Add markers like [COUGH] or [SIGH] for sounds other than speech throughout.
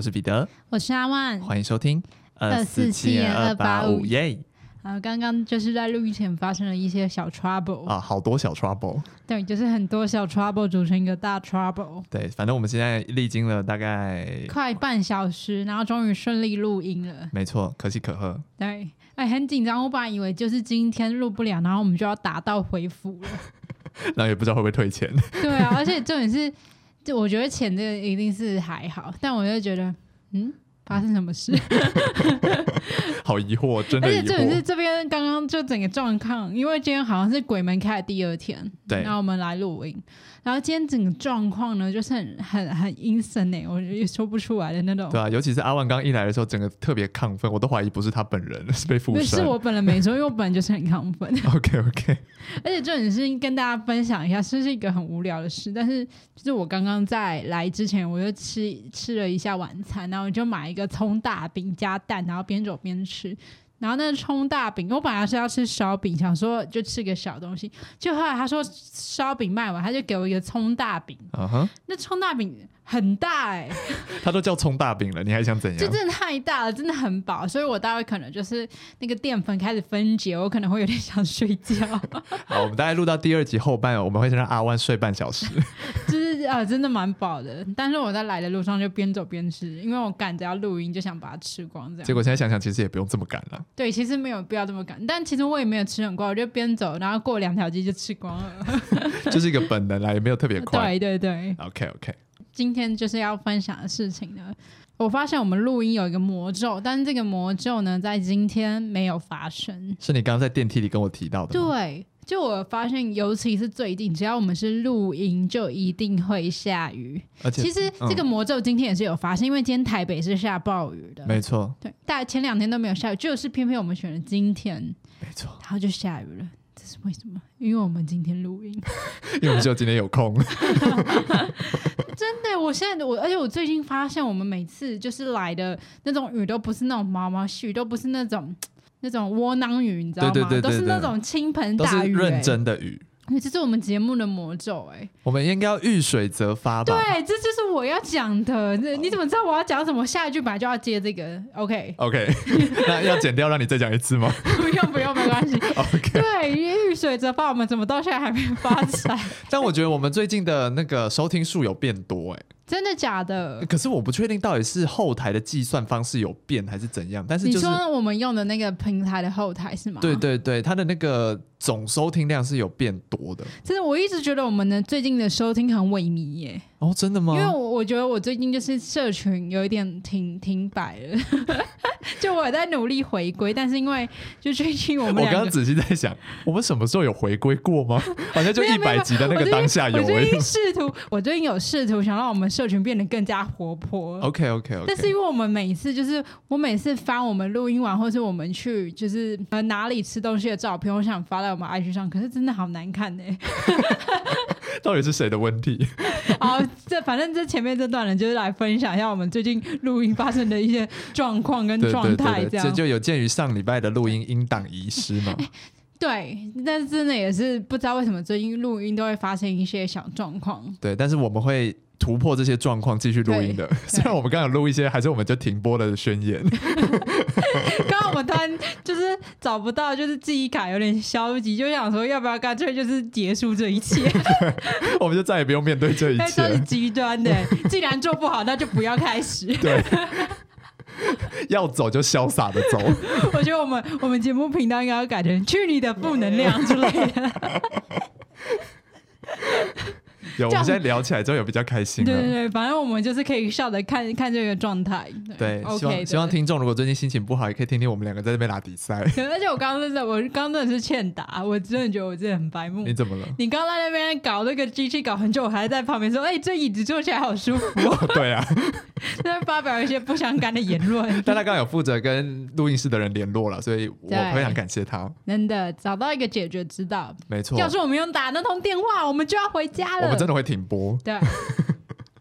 我是彼得，我是阿万，欢迎收听二四七二八五耶。啊，刚刚就是在录音前发生了一些小 trouble 啊，好多小 trouble。对，就是很多小 trouble 组成一个大 trouble。对，反正我们现在历经了大概快半小时，然后终于顺利录音了。没错，可喜可贺。对，哎，很紧张，我本来以为就是今天录不了，然后我们就要打道回府了。[LAUGHS] 然后也不知道会不会退钱。对啊，而且重点是。就我觉得钱这个一定是还好，但我就觉得，嗯，发生什么事？[LAUGHS] 好疑惑，真的。而且重点是这边刚刚就整个状况，因为今天好像是鬼门开的第二天，对，然后我们来录音。然后今天整个状况呢，就是很很很阴森哎，我也说不出来的那种。对啊，尤其是阿万刚一来的时候，整个特别亢奋，我都怀疑不是他本人，[LAUGHS] 是被附身。是我本人没错，因为我本人就是很亢奋。[LAUGHS] OK OK。[LAUGHS] 而且这种事情跟大家分享一下，这是一个很无聊的事，但是就是我刚刚在来之前，我就吃吃了一下晚餐，然后我就买一个葱大饼加蛋，然后边走边吃。然后那个葱大饼，我本来是要吃烧饼，想说就吃个小东西。就后来他说烧饼卖完，他就给我一个葱大饼。Uh huh. 那葱大饼很大哎、欸，[LAUGHS] 他都叫葱大饼了，你还想怎样？就真的太大了，真的很饱，所以我待会可能就是那个淀粉开始分解，我可能会有点想睡觉。[LAUGHS] 好，我们大概录到第二集后半，我们会先让阿弯睡半小时。[LAUGHS] 就是啊，真的蛮饱的，但是我在来的路上就边走边吃，因为我赶着要录音，就想把它吃光。这样，结果现在想想，其实也不用这么赶了。对，其实没有必要这么赶，但其实我也没有吃很快，我就边走，然后过两条街就吃光了。就是一个本能啦，也没有特别快。对对对。OK OK。今天就是要分享的事情呢，我发现我们录音有一个魔咒，但是这个魔咒呢，在今天没有发生。是你刚刚在电梯里跟我提到的。对。就我发现，尤其是最近，只要我们是录音，就一定会下雨。而且，其实这个魔咒今天也是有发生，嗯、因为今天台北是下暴雨的。没错。对，大概前两天都没有下雨，就是偏偏我们选了今天。没错。然后就下雨了，这是为什么？因为我们今天录音。[LAUGHS] 因为我们只有今天有空。[LAUGHS] 真的，我现在我，而且我最近发现，我们每次就是来的那种雨，都不是那种毛毛细雨，都不是那种。那种窝囊雨，你知道吗？对对对对对，都是那种倾盆大雨，认真的雨。[LAUGHS] 这是我们节目的魔咒，哎，我们应该要遇水则发吧？对，这就是我要讲的。你怎么知道我要讲什么？下一句本来就要接这个。OK OK，[LAUGHS] 那要剪掉，让你再讲一次吗？不用不用，没关系。[LAUGHS] OK，对，遇水则发，我们怎么到现在还没发财？但我觉得我们最近的那个收听数有变多，哎。真的假的？可是我不确定到底是后台的计算方式有变还是怎样。但是就是你说我们用的那个平台的后台是吗？对对对，它的那个总收听量是有变多的。真的，我一直觉得我们的最近的收听很萎靡耶。哦，真的吗？因为我我觉得我最近就是社群有一点停停摆了，[LAUGHS] 就我也在努力回归，但是因为就最近我们我刚刚仔细在想，我们什么时候有回归过吗？[LAUGHS] 好像就一百集的那个当下有。我最近试图，我最近有试图想让我们社群变得更加活泼。OK OK OK。但是因为我们每次就是我每次发我们录音完，或是我们去就是呃哪里吃东西的照片，我想发在我们 IG 上，可是真的好难看呢。[LAUGHS] 到底是谁的问题？好，这反正这前面这段呢，就是来分享一下我们最近录音发生的一些状况跟状态，这样。这就有鉴于上礼拜的录音音档遗失嘛。对，但是真的也是不知道为什么最近录音都会发生一些小状况。对，但是我们会突破这些状况继续录音的。[LAUGHS] 虽然我们刚刚有录一些，还是我们就停播了的宣言。[LAUGHS] [LAUGHS] [LAUGHS] 我突然就是找不到，就是记忆卡有点消极，就想说要不要干脆就是结束这一切。[LAUGHS] 我们就再也不用面对这一切。[LAUGHS] 这是极端的，既然做不好，那就不要开始。对。要走就潇洒的走。我觉得我们我们节目频道应该要改成“去你的负能量”之类的。有，我们现在聊起来之后有比较开心。对对对，反正我们就是可以笑着看看这个状态。对，希望希望听众如果最近心情不好，也可以听听我们两个在这边打比赛。而且我刚刚真的，我刚刚真的是欠打，我真的觉得我自己很白目。你怎么了？你刚刚在那边搞那个机器搞很久，我还在旁边说：“哎，这椅子坐起来好舒服。[LAUGHS] ”对啊，[LAUGHS] 在发表一些不相干的言论。[LAUGHS] 但他刚刚有负责跟录音室的人联络了，所以我非常感谢他。真的找到一个解决之道。没错，要是我们用打那通电话，我们就要回家了。我们真的会停播。对，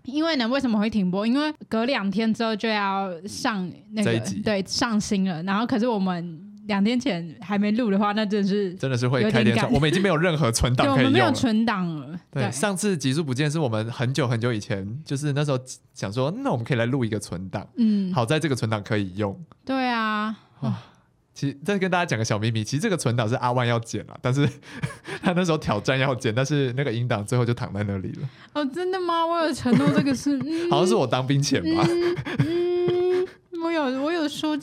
因为呢，为什么会停播？因为隔两天之后就要上那个，对，上新了。然后可是我们两天前还没录的话，那真的是真的是会开天窗。我们已经没有任何存档 [LAUGHS] 可以用，我们没有存档了。对，对上次极速不见是我们很久很久以前，就是那时候想说，那我们可以来录一个存档。嗯，好在这个存档可以用。对啊。其实再跟大家讲个小秘密，其实这个存档是阿万要剪了，但是 [LAUGHS] 他那时候挑战要剪，但是那个音档最后就躺在那里了。哦，真的吗？我有承诺这个是，嗯、[LAUGHS] 好像是我当兵前吧。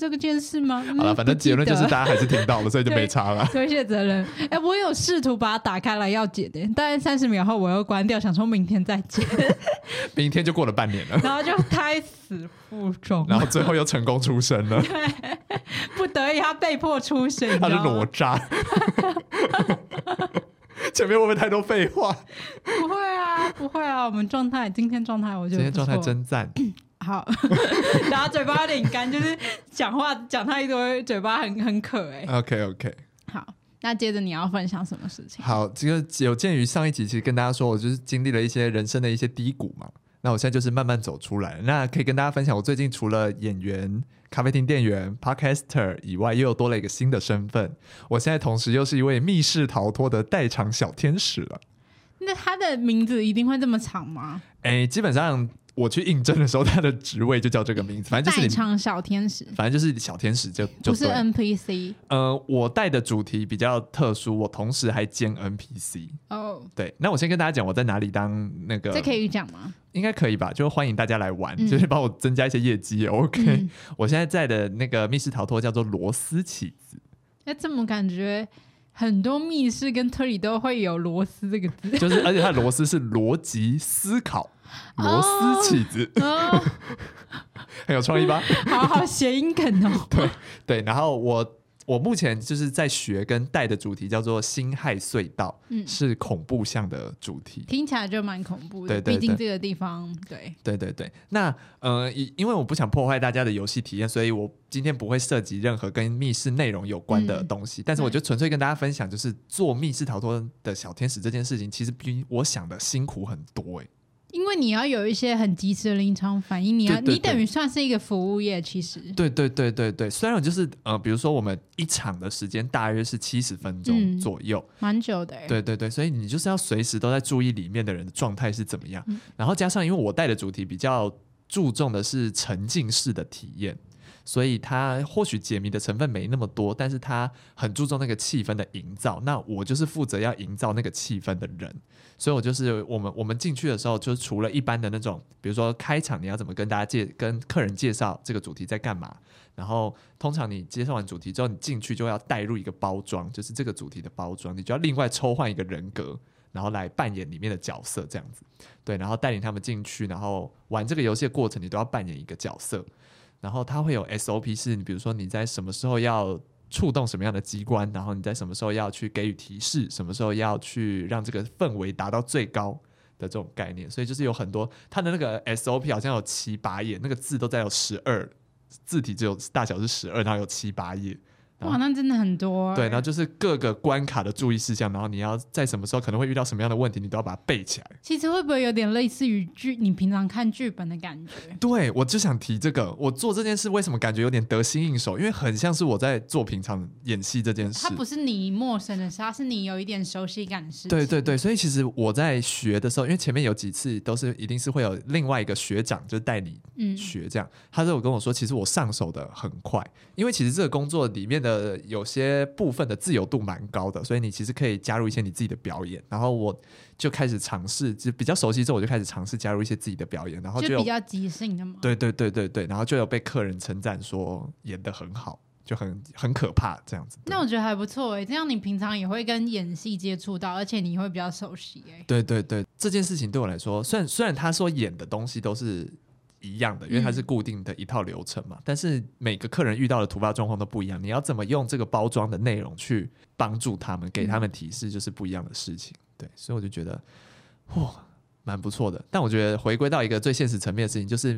这个件事吗？好了，反正结论就是大家还是听到了，所以就没差了。推卸责任。[LAUGHS] 哎、欸，我有试图把它打开来要解的，但三十秒后我又关掉，想说明天再解。[LAUGHS] 明天就过了半年了，[LAUGHS] 然后就胎死腹中，然后最后又成功出生了。对，不得已他被迫出生，他是哪吒。前面会不会太多废话？不会啊，不会啊，我们状态今天状态我觉得今天状态真赞。好，然后嘴巴有点干，就是讲话讲太多，嘴巴很很渴哎。OK OK，好，那接着你要分享什么事情？好，这个有鉴于上一集其实跟大家说，我就是经历了一些人生的一些低谷嘛，那我现在就是慢慢走出来。那可以跟大家分享，我最近除了演员、咖啡厅店员、Podcaster 以外，又有多了一个新的身份，我现在同时又是一位密室逃脱的代场小天使了。那他的名字一定会这么长吗？哎，基本上。我去应征的时候，他的职位就叫这个名字，反正就是代场小天使，反正就是小天使就，就不是 NPC。呃，我带的主题比较特殊，我同时还兼 NPC。哦，对，那我先跟大家讲我在哪里当那个，这可以讲吗？应该可以吧，就欢迎大家来玩，嗯、就是帮我增加一些业绩。OK，、嗯、我现在在的那个密室逃脱叫做螺丝起子。哎，怎么感觉？很多密室跟推理都会有“螺丝”这个字，就是而且它的螺丝是逻辑思考，螺丝起子，哦、[LAUGHS] 很有创意吧？好好谐音梗哦。[LAUGHS] 对对，然后我。我目前就是在学跟带的主题叫做“辛亥隧道”，嗯，是恐怖向的主题，听起来就蛮恐怖的。对，对，对，毕竟这个地方，对，对对对。那呃，因为我不想破坏大家的游戏体验，所以我今天不会涉及任何跟密室内容有关的东西。嗯，但是，我就纯粹跟大家分享，就是做密室逃脱的小天使这件事情，其实比我想的辛苦很多，欸，因为你要有一些很及时的临场反应，你要你等于算是一个服务业，其实。对对对对对，虽然我就是呃，比如说我们一场的时间大约是七十分钟左右，蛮、嗯、久的。对对对，所以你就是要随时都在注意里面的人的状态是怎么样，嗯、然后加上因为我带的主题比较注重的是沉浸式的体验。所以它或许解谜的成分没那么多，但是它很注重那个气氛的营造。那我就是负责要营造那个气氛的人，所以我就是我们我们进去的时候，就是除了一般的那种，比如说开场你要怎么跟大家介跟客人介绍这个主题在干嘛，然后通常你介绍完主题之后，你进去就要带入一个包装，就是这个主题的包装，你就要另外抽换一个人格，然后来扮演里面的角色这样子，对，然后带领他们进去，然后玩这个游戏的过程，你都要扮演一个角色。然后它会有 SOP，是你比如说你在什么时候要触动什么样的机关，然后你在什么时候要去给予提示，什么时候要去让这个氛围达到最高的这种概念。所以就是有很多它的那个 SOP 好像有七八页，那个字都在有十二字体，只有大小是十二，然后有七八页。哇，那真的很多。对，然后就是各个关卡的注意事项，然后你要在什么时候可能会遇到什么样的问题，你都要把它背起来。其实会不会有点类似于剧？你平常看剧本的感觉？对，我就想提这个。我做这件事为什么感觉有点得心应手？因为很像是我在做平常演戏这件事。它不是你陌生的事，它是你有一点熟悉感的事。对对对，所以其实我在学的时候，因为前面有几次都是一定是会有另外一个学长就带你学这样，嗯、他就有跟我说，其实我上手的很快，因为其实这个工作里面的有些。部分的自由度蛮高的，所以你其实可以加入一些你自己的表演。然后我就开始尝试，就比较熟悉之后，我就开始尝试加入一些自己的表演。然后就，就比较即兴的嘛。对对对对对，然后就有被客人称赞说演的很好，就很很可怕这样子。那我觉得还不错哎、欸，这样你平常也会跟演戏接触到，而且你会比较熟悉哎、欸。对对对，这件事情对我来说，虽然虽然他说演的东西都是。一样的，因为它是固定的一套流程嘛。嗯、但是每个客人遇到的突发状况都不一样，你要怎么用这个包装的内容去帮助他们，给他们提示，就是不一样的事情。嗯、对，所以我就觉得，哇，蛮不错的。但我觉得回归到一个最现实层面的事情，就是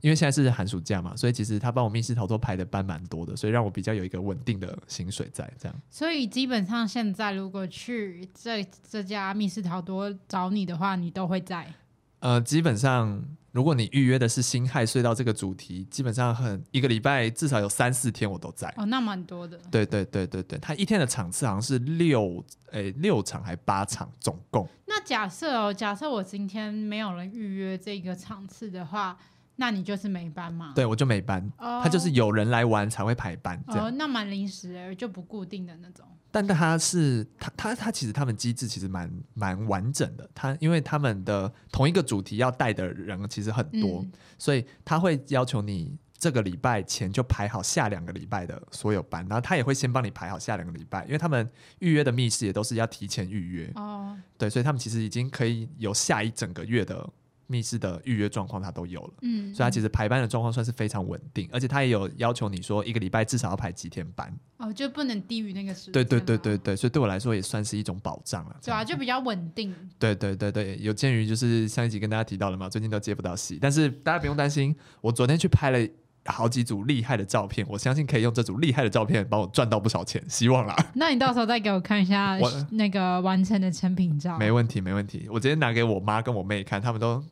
因为现在是寒暑假嘛，所以其实他帮我密室逃脱排的班蛮多的，所以让我比较有一个稳定的薪水在这样。所以基本上现在如果去这这家密室逃脱找你的话，你都会在。呃，基本上。如果你预约的是辛亥隧道这个主题，基本上很一个礼拜至少有三四天我都在。哦，那蛮多的。对对对对对，他一天的场次好像是六诶六场还八场总共。那假设哦，假设我今天没有人预约这个场次的话。那你就是没班嘛？对，我就没班。哦，他就是有人来玩才会排班。哦，那蛮临时的，就不固定的那种。但他是他他他其实他们机制其实蛮蛮完整的。他因为他们的同一个主题要带的人其实很多，嗯，所以他会要求你这个礼拜前就排好下两个礼拜的所有班，然后他也会先帮你排好下两个礼拜，因为他们预约的密室也都是要提前预约。哦，对，所以他们其实已经可以有下一整个月的。密室的预约状况他都有了，嗯，所以他其实排班的状况算是非常稳定，而且他也有要求你说一个礼拜至少要排几天班，哦，就不能低于那个时间。对对对对对，所以对我来说也算是一种保障了。对啊，就比较稳定。对对对对，有鉴于就是上一集跟大家提到了嘛，最近都接不到戏，但是大家不用担心，我昨天去拍了好几组厉害的照片，我相信可以用这组厉害的照片帮我赚到不少钱，希望啦。那你到时候再给我看一下那个完成的成品照。没问题没问题，我直接拿给我妈跟我妹看，他们都。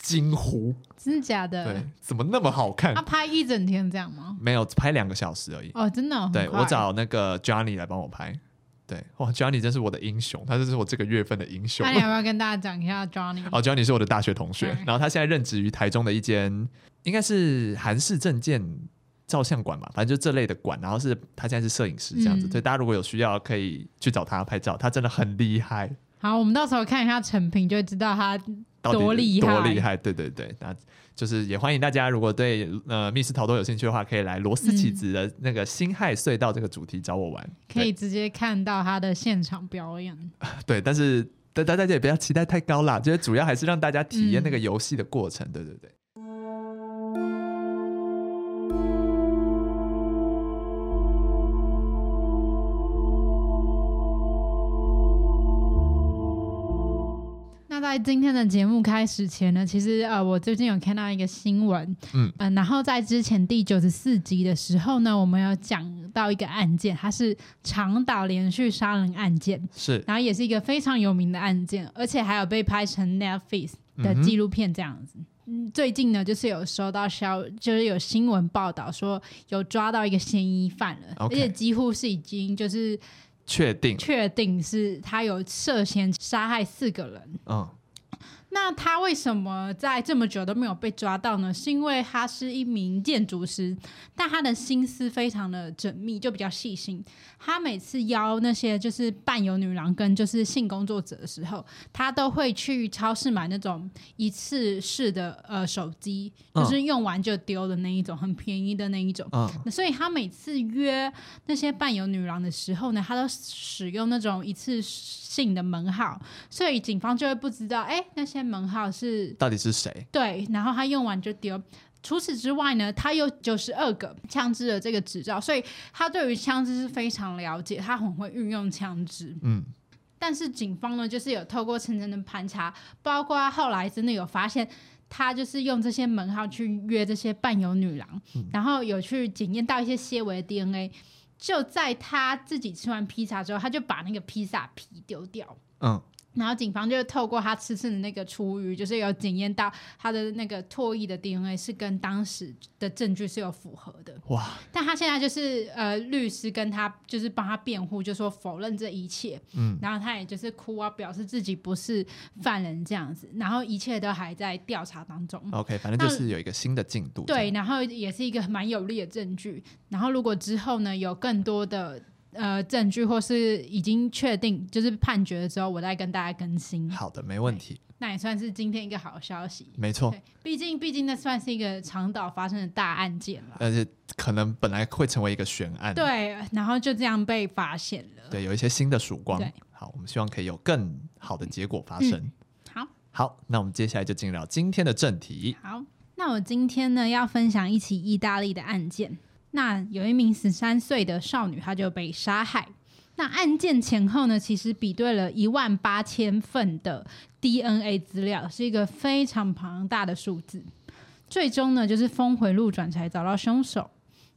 惊呼！真的假的？对，怎么那么好看？他拍一整天这样吗？没有，拍两个小时而已。哦，真的哦？对，我找那个 Johnny 来帮我拍。对，哇，Johnny 真是我的英雄，他就是我这个月份的英雄。那你要不要跟大家讲一下 Johnny？[LAUGHS] 哦，Johnny 是我的大学同学，然后他现在任职于台中的一间，应该是韩式证件照相馆吧，反正就这类的馆。然后是他现在是摄影师这样子，嗯，所以大家如果有需要，可以去找他拍照，他真的很厉害。好，我们到时候看一下成品，就会知道他。多厉害！多厉害！对对对，那就是也欢迎大家，如果对呃密室逃脱有兴趣的话，可以来罗斯奇子的那个辛亥隧道这个主题找我玩，可以直接看到他的现场表演。[LAUGHS] 对，但是大大家也不要期待太高啦，就是主要还是让大家体验那个游戏的过程。嗯、对对对。在今天的节目开始前呢，其实呃，我最近有看到一个新闻，嗯、呃，然后在之前第九十四集的时候呢，我们有讲到一个案件，它是长岛连续杀人案件，是，然后也是一个非常有名的案件，而且还有被拍成 Netflix 的纪录片这样子。嗯，最近呢，就是有收到消，就是有新闻报道说有抓到一个嫌疑犯了.而且几乎是已经就是确定确定是他有涉嫌杀害四个人，嗯。那他为什么在这么久都没有被抓到呢？是因为他是一名建筑师，但他的心思非常的缜密，就比较细心。他每次邀那些就是伴游女郎跟就是性工作者的时候，他都会去超市买那种一次式的呃手机，就是用完就丢的那一种，很便宜的那一种。嗯。那所以他每次约那些伴游女郎的时候呢，他都使用那种一次性的门号，所以警方就会不知道，哎，那些。门号是到底是谁？对，然后他用完就丢。除此之外呢，他有九十二个枪支的这个执照，所以他对于枪支是非常了解，他很会运用枪支。嗯，但是警方呢，就是有透过层层的盘查，包括后来真的有发现，他就是用这些门号去约这些伴游女郎，嗯，然后有去检验到一些些微的 DNA，就在他自己吃完披萨之后，他就把那个披萨皮丢掉。嗯。然后警方就透过他吃剩的那个厨余，就是有检验到他的那个唾液的 DNA 是跟当时的证据是有符合的。哇！但他现在就是呃，律师跟他就是帮他辩护，就说否认这一切。嗯。然后他也就是哭啊，表示自己不是犯人这样子。然后一切都还在调查当中。OK，反正就是有一个新的进度。对，然后也是一个蛮有力的证据。然后如果之后呢，有更多的。呃，证据或是已经确定就是判决的时候，我再跟大家更新。好的，没问题。那也算是今天一个好消息。没错，毕竟毕竟那算是一个长岛发生的大案件了，而且可能本来会成为一个悬案。对，然后就这样被发现了。对，有一些新的曙光。好，我们希望可以有更好的结果发生。嗯、好，好，那我们接下来就进入到今天的正题。好，那我今天呢要分享一起意大利的案件。那有一名十三岁的少女，她就被杀害。那案件前后呢，其实比对了一万八千份的 DNA 资料，是一个非常庞大的数字。最终呢，就是峰回路转才找到凶手。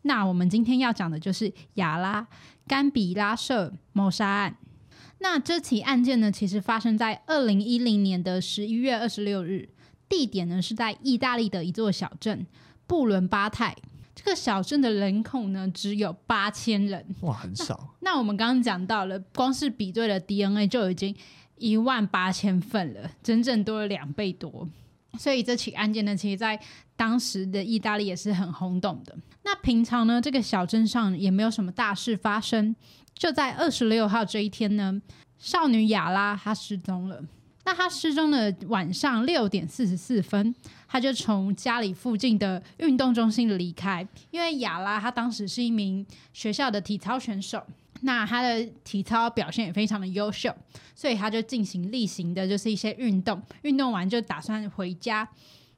那我们今天要讲的就是亚拉甘比拉社谋杀案。那这起案件呢，其实发生在二零一零年的十一月二十六日。地点呢是在意大利的一座小镇布伦巴泰。这个小镇的人口呢只有八千人，哇，很少。那，那我们刚刚讲到了，光是比对了 DNA 就已经一万八千份了，整整多了两倍多。所以这起案件呢，其实在当时的意大利也是很轰动的。那平常呢，这个小镇上也没有什么大事发生。就在二十六号这一天呢，少女亚拉她失踪了。那他失踪的晚上六点四十四分，他就从家里附近的运动中心离开。因为亚拉她当时是一名学校的体操选手，那她的体操表现也非常的优秀，所以他就进行例行的就是一些运动，运动完就打算回家。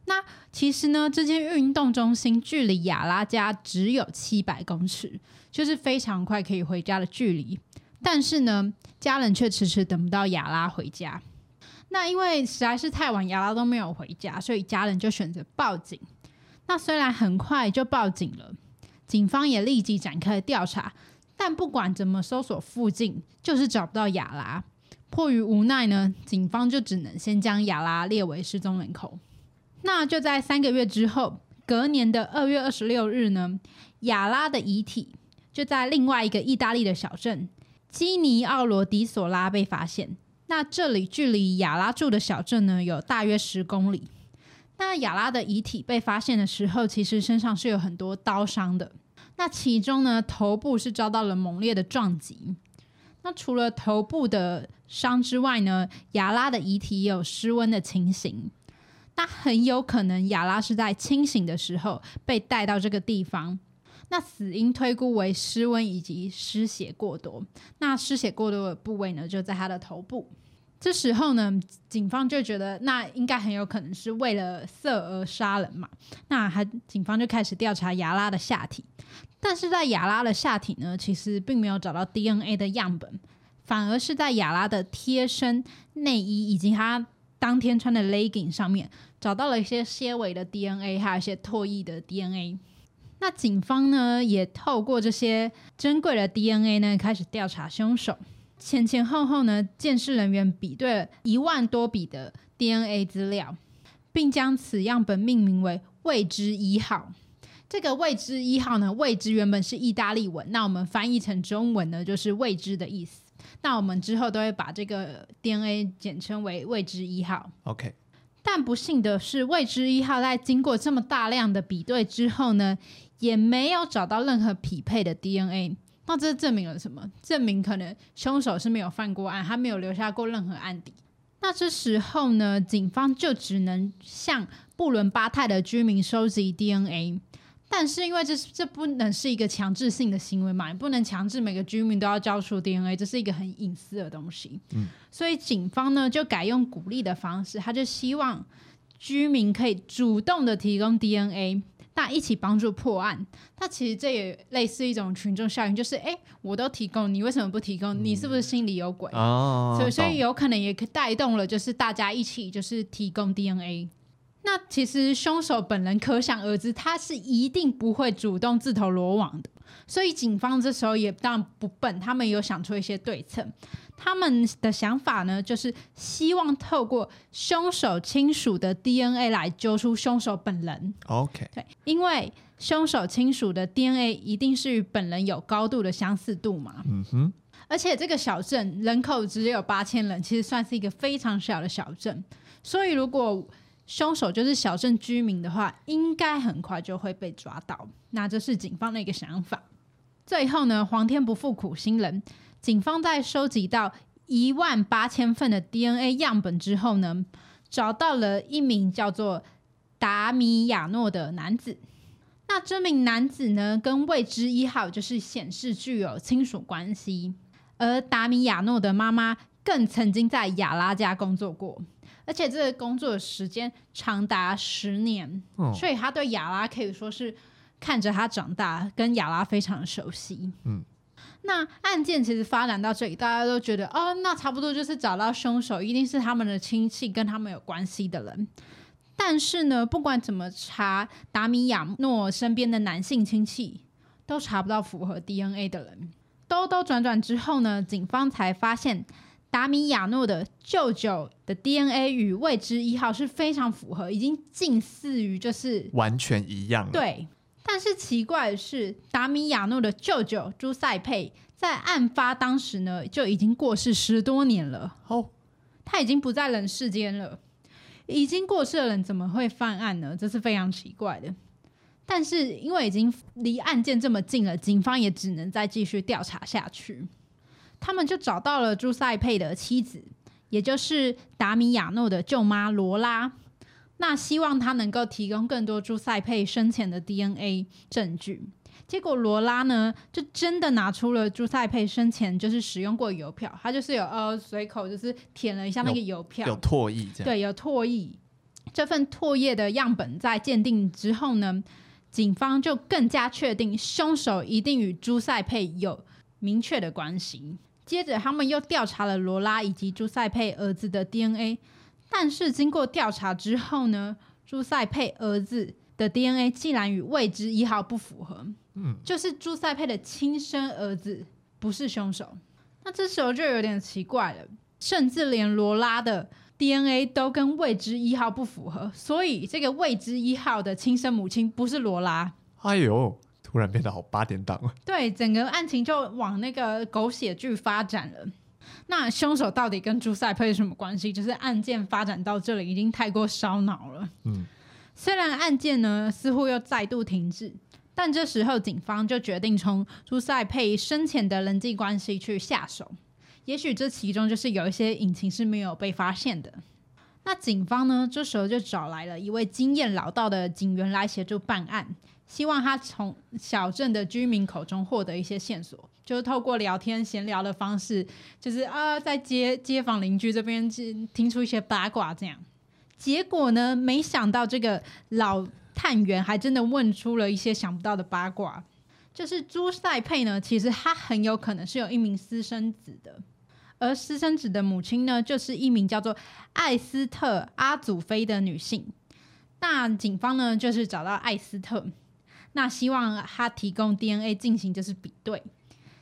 那其实呢，这间运动中心距离亚拉家只有七百公尺，就是非常快可以回家的距离。但是呢，家人却迟迟等不到亚拉回家。那因为实在是太晚，雅拉都没有回家，所以家人就选择报警。那虽然很快就报警了，警方也立即展开了调查，但不管怎么搜索附近，就是找不到雅拉。迫于无奈呢，警方就只能先将雅拉列为失踪人口。那就在三个月之后，隔年的二月二十六日呢，雅拉的遗体就在另外一个意大利的小镇基尼奥罗迪索拉被发现。那这里距离亚拉住的小镇呢，有大约十公里。那亚拉的遗体被发现的时候，其实身上是有很多刀伤的。那其中呢，头部是遭到了猛烈的撞击。那除了头部的伤之外呢，亚拉的遗体也有失温的情形。那很有可能亚拉是在清醒的时候被带到这个地方。那死因推估为失温以及失血过多。那失血过多的部位呢，就在他的头部。这时候呢，警方就觉得那应该很有可能是为了色而杀人嘛。那还警方就开始调查亚拉的下体。但是在亚拉的下体呢，其实并没有找到 DNA 的样本，反而是在亚拉的贴身内衣以及他当天穿的 legging 上面。找到了一些些微的 DNA，还有一些唾液的 DNA。那警方呢，也透过这些珍贵的 DNA 呢，开始调查凶手。前前后后呢，鉴识人员比对了一万多笔的 DNA 资料，并将此样本命名为“未知一号”。这个“未知一号”呢，“未知”原本是意大利文，那我们翻译成中文呢，就是“未知”的意思。那我们之后都会把这个 DNA 简称为“未知一号”。OK。但不幸的是，未知一号在经过这么大量的比对之后呢，也没有找到任何匹配的 DNA。那这证明了什么？证明可能凶手是没有犯过案，他没有留下过任何案底。那这时候呢，警方就只能向布伦巴泰的居民收集 DNA。但是因为这这不能是一个强制性的行为嘛，你不能强制每个居民都要交出 DNA，这是一个很隐私的东西。嗯，所以警方呢就改用鼓励的方式，他就希望居民可以主动的提供 DNA，那一起帮助破案。那其实这也类似一种群众效应，就是哎，我都提供，你为什么不提供？你是不是心里有鬼？哦，所以所以有可能也可带动了，就是大家一起就是提供 DNA。那其实凶手本人可想而知，他是一定不会主动自投罗网的。所以警方这时候也当然不笨，他们有想出一些对策。他们的想法呢，就是希望透过凶手亲属的 DNA 来揪出凶手本人。OK，对，因为凶手亲属的 DNA 一定是与本人有高度的相似度嘛。嗯哼。而且这个小镇人口只有八千人，其实算是一个非常小的小镇。所以如果凶手就是小镇居民的话，应该很快就会被抓到。那这是警方的一个想法。最后呢，皇天不负苦心人，警方在收集到一万八千份的 DNA 样本之后呢，找到了一名叫做达米亚诺的男子。那这名男子呢，跟未知一号就是显示具有亲属关系，而达米亚诺的妈妈更曾经在亚拉家工作过。而且这个工作的时间长达十年，哦，所以他对亚拉可以说是看着他长大，跟亚拉非常熟悉。嗯，那案件其实发展到这里，大家都觉得哦，那差不多就是找到凶手，一定是他们的亲戚跟他们有关系的人。但是呢，不管怎么查，达米亚诺身边的男性亲戚都查不到符合 DNA 的人。兜兜转转之后呢，警方才发现。达米亚诺的舅舅的 DNA 与未知一号是非常符合，已经近似于就是完全一样。对，但是奇怪的是，达米亚诺的舅舅朱塞佩在案发当时呢就已经过世十多年了。哦，他已经不在人世间了。已经过世的人怎么会犯案呢？这是非常奇怪的。但是因为已经离案件这么近了，警方也只能再继续调查下去。他们就找到了朱塞佩的妻子，也就是达米亚诺的舅妈罗拉。那希望他能够提供更多朱塞佩生前的 DNA 证据。结果罗拉呢，就真的拿出了朱塞佩生前就是使用过邮票，他就是有呃随口就是舔了一下那个邮票，有唾液这样。对，有唾液。这份唾液的样本在鉴定之后呢，警方就更加确定凶手一定与朱塞佩有明确的关系。接着，他们又调查了罗拉以及朱塞佩儿子的 DNA，但是经过调查之后呢，朱塞佩儿子的 DNA 竟然与未知一号不符合。嗯，就是朱塞佩的亲生儿子不是凶手，那这时候就有点奇怪了，甚至连罗拉的 DNA 都跟未知一号不符合，所以这个未知一号的亲生母亲不是罗拉。哎呦，突然变得好八点档了。对，整个案情就往那个狗血剧发展了。那凶手到底跟朱塞佩有什么关系？就是案件发展到这里已经太过烧脑了。嗯，虽然案件呢似乎又再度停滞。但这时候，警方就决定从朱塞佩生前的人际关系去下手。也许这其中就是有一些隐情是没有被发现的。那警方呢，这时候就找来了一位经验老道的警员来协助办案，希望他从小镇的居民口中获得一些线索，就是透过聊天闲聊的方式，就是啊，在街街坊邻居这边听出一些八卦这样。结果呢，没想到这个老。探员还真的问出了一些想不到的八卦，就是朱塞佩呢，其实他很有可能是有一名私生子的，而私生子的母亲呢，就是一名叫做艾斯特阿祖菲的女性。那警方呢，就是找到艾斯特，那希望他提供 DNA 进行就是比对，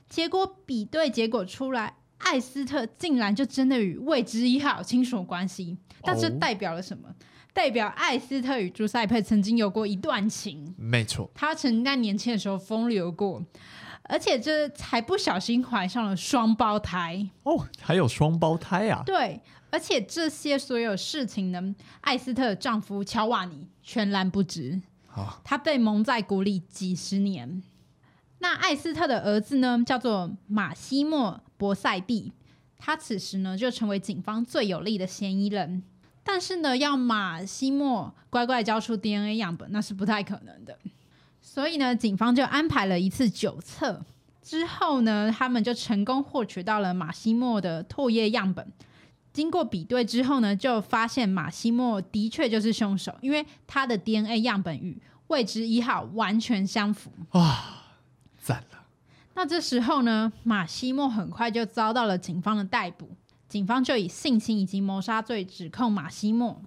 结果比对结果出来，艾斯特竟然就真的与未知一号亲属关系，但这代表了什么？代表艾斯特与朱塞佩曾经有过一段情，没错，他曾经在年轻的时候风流过，而且这才不小心怀上了双胞胎哦，还有双胞胎啊？对，而且这些所有事情呢，艾斯特的丈夫乔瓦尼全然不知，哦，他被蒙在鼓里几十年。那艾斯特的儿子呢，叫做马西莫博塞蒂，他此时呢就成为警方最有力的嫌疑人。但是呢，要马西莫乖乖交出 DNA 样本，那是不太可能的。所以呢，警方就安排了一次酒测，之后呢，他们就成功获取到了马西莫的唾液样本。经过比对之后呢，就发现马西莫的确就是凶手，因为他的 DNA 样本与未知一号完全相符。哇，赞了！那这时候呢，马西莫很快就遭到了警方的逮捕。警方就以性侵以及谋杀罪指控马西莫，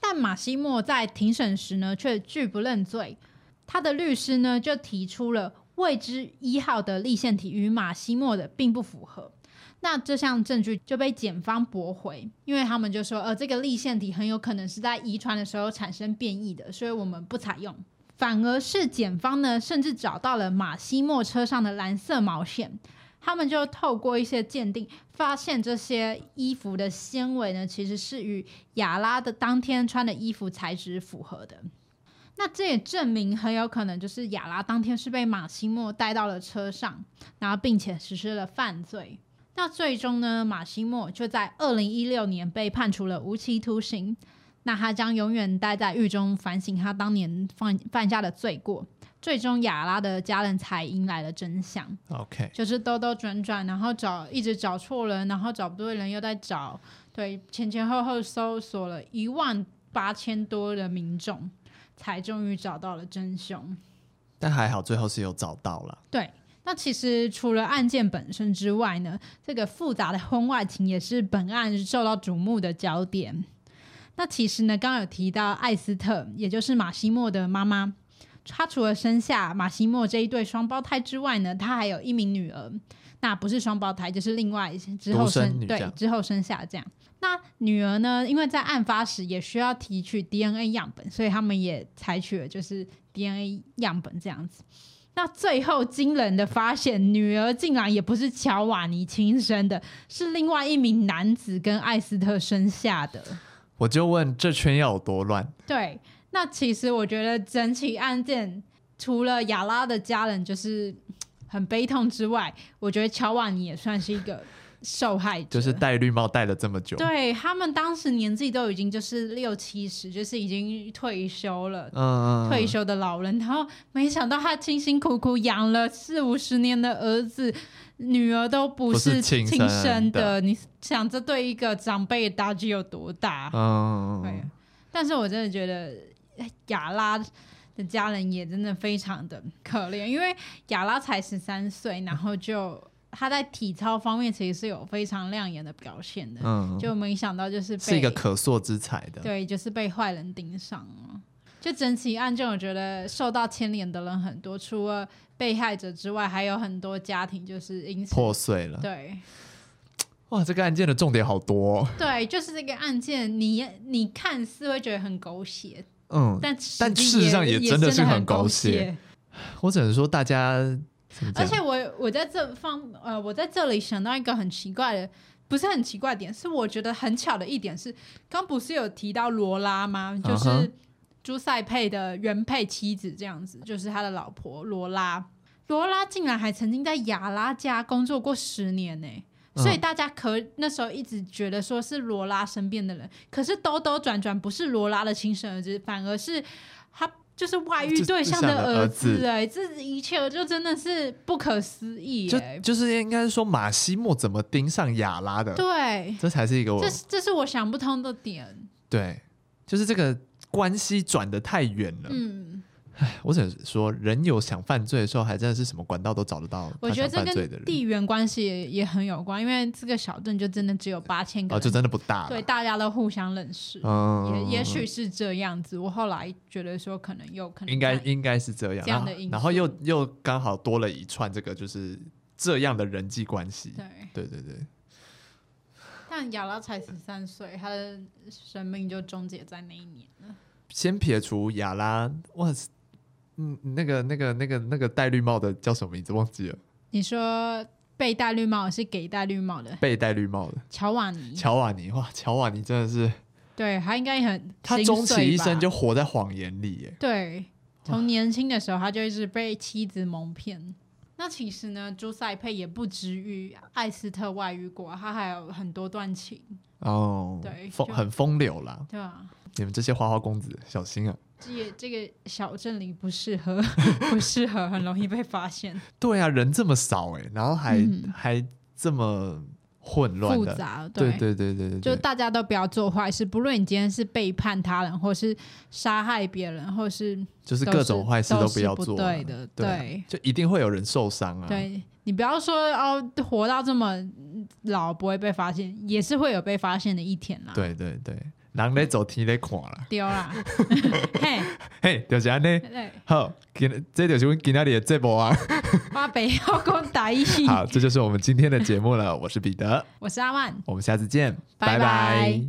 但马西莫在庭审时呢却拒不认罪。他的律师呢就提出了未知一号的立腺体与马西莫的并不符合，那这项证据就被检方驳回，因为他们就说，呃，这个立腺体很有可能是在遗传的时候产生变异的，所以我们不采用。反而是检方呢，甚至找到了马西莫车上的蓝色毛线。他们就透过一些鉴定，发现这些衣服的纤维呢，其实是与亚拉的当天穿的衣服材质符合的。那这也证明很有可能就是亚拉当天是被马西莫带到了车上，然后并且实施了犯罪。那最终呢，马西莫就在二零一六年被判处了无期徒刑。那他将永远待在狱中，反省他当年犯犯下的罪过。最终，亚拉的家人才迎来了真相。OK，就是兜兜转转，然后找一直找错人，然后找不对人，又在找，对，前前后后搜索了一万八千多的民众，才终于找到了真凶。但还好，最后是有找到了。对，那其实除了案件本身之外呢，这个复杂的婚外情也是本案受到瞩目的焦点。那其实呢，刚刚有提到艾斯特，也就是马西莫的妈妈。她除了生下马西莫这一对双胞胎之外呢，她还有一名女儿，那不是双胞胎，就是另外之后生，生对之后生下这样。那女儿呢，因为在案发时也需要提取 DNA 样本，所以他们也采取了就是 DNA 样本这样子。那最后惊人的发现，女儿竟然也不是乔瓦尼亲生的，是另外一名男子跟艾斯特生下的。我就问这圈要有多乱？对，那其实我觉得整起案件，除了亚拉的家人就是很悲痛之外，我觉得乔瓦尼也算是一个。受害者就是戴绿帽戴了这么久，对他们当时年纪都已经就是六七十，就是已经退休了，嗯，退休的老人。然后没想到他辛辛苦苦养了四五十年的儿子、女儿都不是亲生的，你想这对一个长辈的打击有多大？嗯，对。但是我真的觉得亚拉的家人也真的非常的可怜，因为亚拉才十三岁，然后就。他在体操方面其实是有非常亮眼的表现的，嗯，就没想到就是被是一个可塑之才的，对，就是被坏人盯上了。就整起案件，我觉得受到牵连的人很多，除了被害者之外，还有很多家庭就是因此破碎了。对，哇，这个案件的重点好多哦。对，就是这个案件，你你看似会觉得很狗血，嗯，但但事实上也真的是很狗血。我只能说大家。而且我我在这方呃，我在这里想到一个很奇怪的，不是很奇怪的点，是我觉得很巧的一点是，刚不是有提到罗拉吗？就是朱塞佩的原配妻子这样子，就是他的老婆罗拉。罗拉竟然还曾经在雅拉家工作过十年呢、欸，所以大家可那时候一直觉得说是罗拉身边的人，可是兜兜转转不是罗拉的亲生儿子，反而是他。就是外遇对象的儿子哎、欸，这一切就真的是不可思议！就就是应该说马西莫怎么盯上亚拉的？对，这才是一个我这这是我想不通的点。对，就是这个关系转的太远了。嗯。唉，我只能说，人有想犯罪的时候，还真的是什么管道都找得到。我觉得这跟地缘关系也也很有关，因为这个小镇就真的只有八千个人，哦，就真的不大。对，大家都互相认识，嗯、也也许是这样子。我后来觉得说，可能有可能应该应该是这样，这样的因素，然后又又刚好多了一串这个就是这样的人际关系。对对对对。但亚拉才十三岁，他的生命就终结在那一年了。先撇除亚拉，哇！嗯，那个、那个、那个、那个戴绿帽的叫什么名字？忘记了。你说被戴绿帽是给戴绿帽的？被戴绿帽的乔瓦尼。乔瓦尼，哇，乔瓦尼真的是，对他应该很，他终其一生就活在谎言里耶。对，从年轻的时候他就一直被妻子蒙骗。那其实呢，朱塞佩也不止于艾斯特外遇过，他还有很多段情。哦，对，风很风流啦。对啊，你们这些花花公子小心啊！这这个小镇里不适合，[LAUGHS] 不适合，很容易被发现。对啊，人这么少哎，然后还、嗯、还这么混乱复杂，对对对对对，就大家都不要做坏事，不论你今天是背叛他人，或是杀害别人，或是就是各种坏事都不要做，对的，对，对，就一定会有人受伤啊。对，你不要说哦，活到这么老不会被发现，也是会有被发现的一天啦。对对对。人咧做天咧看啦，对啦，[LAUGHS] 嘿，嘿，就是安尼。好，今这就是我今天的节目啊。[LAUGHS] 我北要讲大意。[LAUGHS] 好，这就是我们今天的节目了。我是彼得，我是阿万，我们下次见，拜拜。